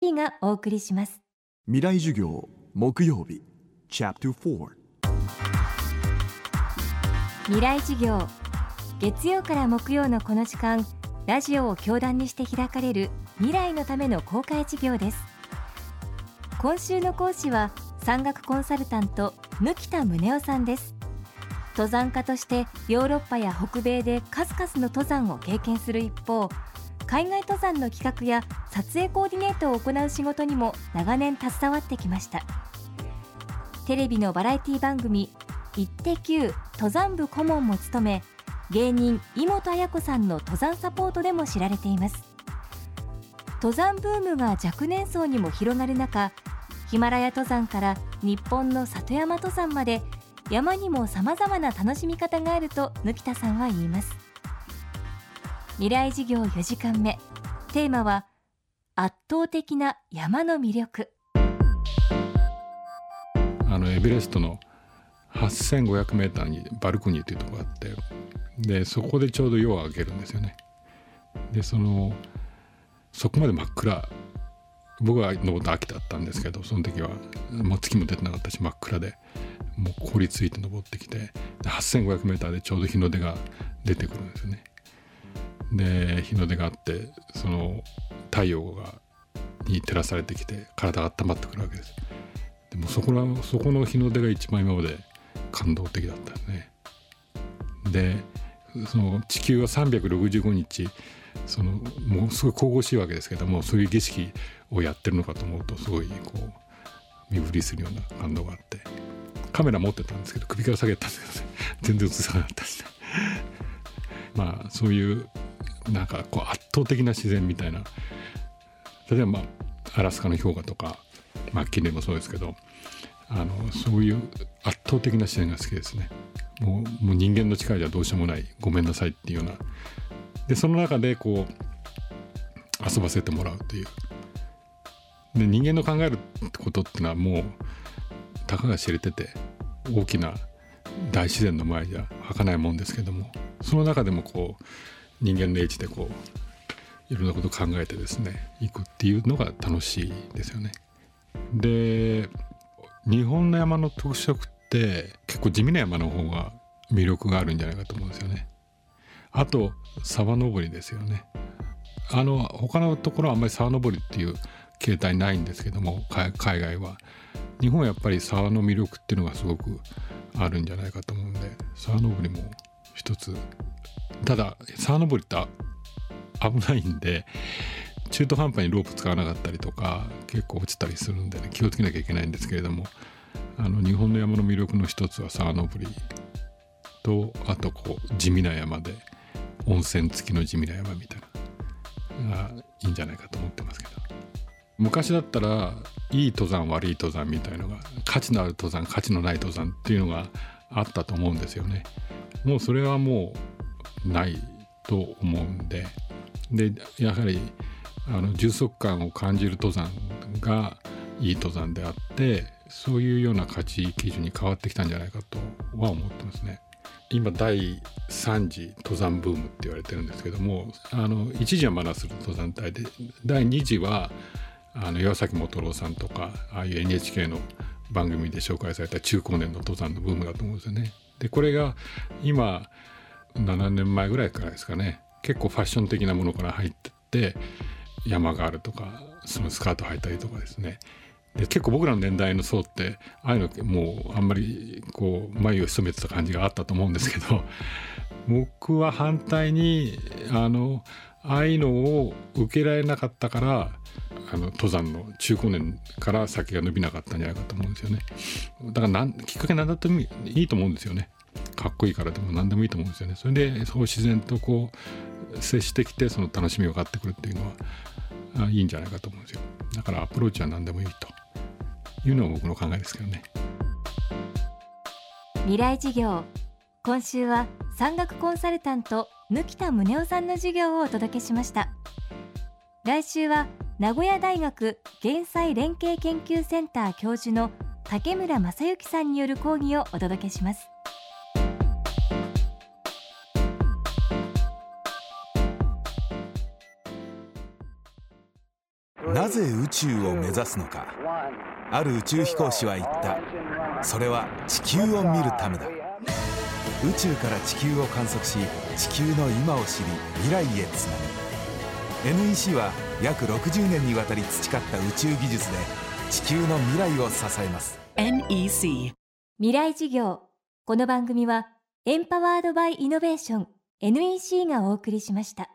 がお送りします。未来授業木曜日チャプター4未来授業。月曜から木曜のこの時間ラジオを教壇にして開かれる未来のための公開授業です。今週の講師は山岳コンサルタント貫田宗男さんです。登山家としてヨーロッパや北米で数々の登山を経験する一方海外登山の企画や撮影コーディネートを行う仕事にも長年携わってきましたテレビのバラエティ番組「イッテ Q!」登山部顧問も務め芸人井本彩子さんの登山サポートでも知られています登山ブームが若年層にも広がる中ヒマラヤ登山から日本の里山登山まで山にも様々な楽しみ方があると貫田さんは言います未来事業4時間目。テーマは圧倒的な山の魅力。あのエベレストの8500メーターにバルコニーというところがあってでそこでちょうど夜を明けるんですよね。でそのそこまで真っ暗。僕が登った秋だったんですけどその時はもう月も出てなかったし真っ暗でもう凍りついて登ってきて 8500m でちょうど日の出が出てくるんですよね。で日の出があってその太陽がに照らされてきて体が温まってくるわけです。でもそこのそこの日の出が一番今まで感動的だったですね。でその地球は365日そのもうすごい神々しいわけですけどもそういう儀式をやってるのかと思うとすごいこう身振りするような感動があってカメラ持ってたんですけど首から下げたんですけどね全然映さなかったし、ね、まあそういうなんかこう圧倒的な自然みたいな。例えば、まあ、アラスカの氷河とかマッキンレーもそうですけどあのそういう圧倒的な自然が好きですね。もうもう人間の力じゃどうしようもないごめんなさいっていうような。でその中でこう遊ばせてもらうという。で人間の考えることっていうのはもうたかが知れてて大きな大自然の前じゃ儚いもんですけどもその中でもこう人間の英知でこういろんなことを考えてですね行くっていうのが楽しいですよね。で日本の山の特色って結構地味な山の方が魅力があるんじゃないかと思うんですよね。あと沢登りですよね。あの他のところはあんまり沢登りっていう形態ないんですけども海外は日本はやっぱり沢の魅力っていうのがすごくあるんじゃないかと思うんで沢登りも一つただ沢登りって危ないんで中途半端にロープ使わなかったりとか結構落ちたりするんでね気をつけなきゃいけないんですけれどもあの日本の山の魅力の一つは沢登りとあとこう地味な山で温泉付きの地味な山みたいながいいんじゃないかと思ってますけど昔だったらいい登山悪い登山みたいのが価値のある登山価値のない登山っていうのがあったと思うんですよね。もうそれはもうないと思うんででやはりあの充足感を感じる登山がいい登山であってそういうような価値基準に変わってきたんじゃないかとは思ってますね。今第3次登山ブームって言われてるんですけどもあの1次はまだする登山隊で第2次はあの岩崎元郎さんとかああいう NHK の番組で紹介された中高年の登山のブームだと思うんですよね。でこれが今7年前ぐらいからですかね。結構ファッション的なものから入ってって山があるとかそのスカート履いたりとかですね。で結構僕らの年代の層ってああいうのもうあんまりこう眉を潜めてた感じがあったと思うんですけど 僕は反対にあのああいうのを受けられなかったからあの登山の中高年から先が伸びなかったんじゃないかと思うんですよね。だからなんきっかけ何だってもいいと思うんですよね。かっこいいからでも何でもいいと思うんですよね。それでそう自然とこう接してきてその楽しみが分かってくるっていうのはあいいんじゃないかと思うんですよ。だからアプローチは何でもいいというのが僕の考えですけどね。未来事業。今週は山岳コンサルタント貫田宗男さんの授業をお届けしました。来週は名古屋大学減災連携研究センター教授の竹村正幸さんによる講義をお届けします。なぜ宇宙を目指すのか。ある宇宙飛行士は言った。それは地球を見るためだ。宇宙から地球を観測し地球の今を知り未来へつなぐ。NEC は約60年にわたり培った宇宙技術で地球の未来を支えます。NEC 未来授業。この番組はエンパワードバイイノベーション NEC がお送りしました